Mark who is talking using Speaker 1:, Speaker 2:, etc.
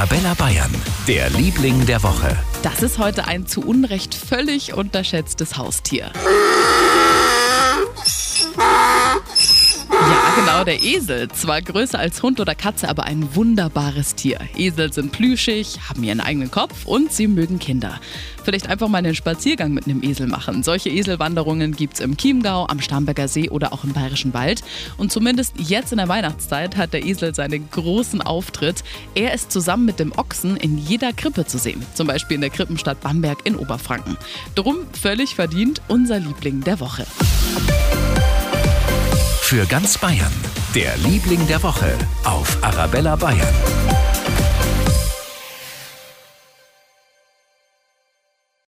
Speaker 1: Arabella Bayern, der Liebling der Woche.
Speaker 2: Das ist heute ein zu Unrecht völlig unterschätztes Haustier. Genau, der Esel. Zwar größer als Hund oder Katze, aber ein wunderbares Tier. Esel sind plüschig, haben ihren eigenen Kopf und sie mögen Kinder. Vielleicht einfach mal einen Spaziergang mit einem Esel machen. Solche Eselwanderungen gibt es im Chiemgau, am Starnberger See oder auch im Bayerischen Wald. Und zumindest jetzt in der Weihnachtszeit hat der Esel seinen großen Auftritt. Er ist zusammen mit dem Ochsen in jeder Krippe zu sehen. Zum Beispiel in der Krippenstadt Bamberg in Oberfranken. Drum völlig verdient unser Liebling der Woche.
Speaker 1: Für ganz Bayern, der Liebling der Woche auf Arabella Bayern.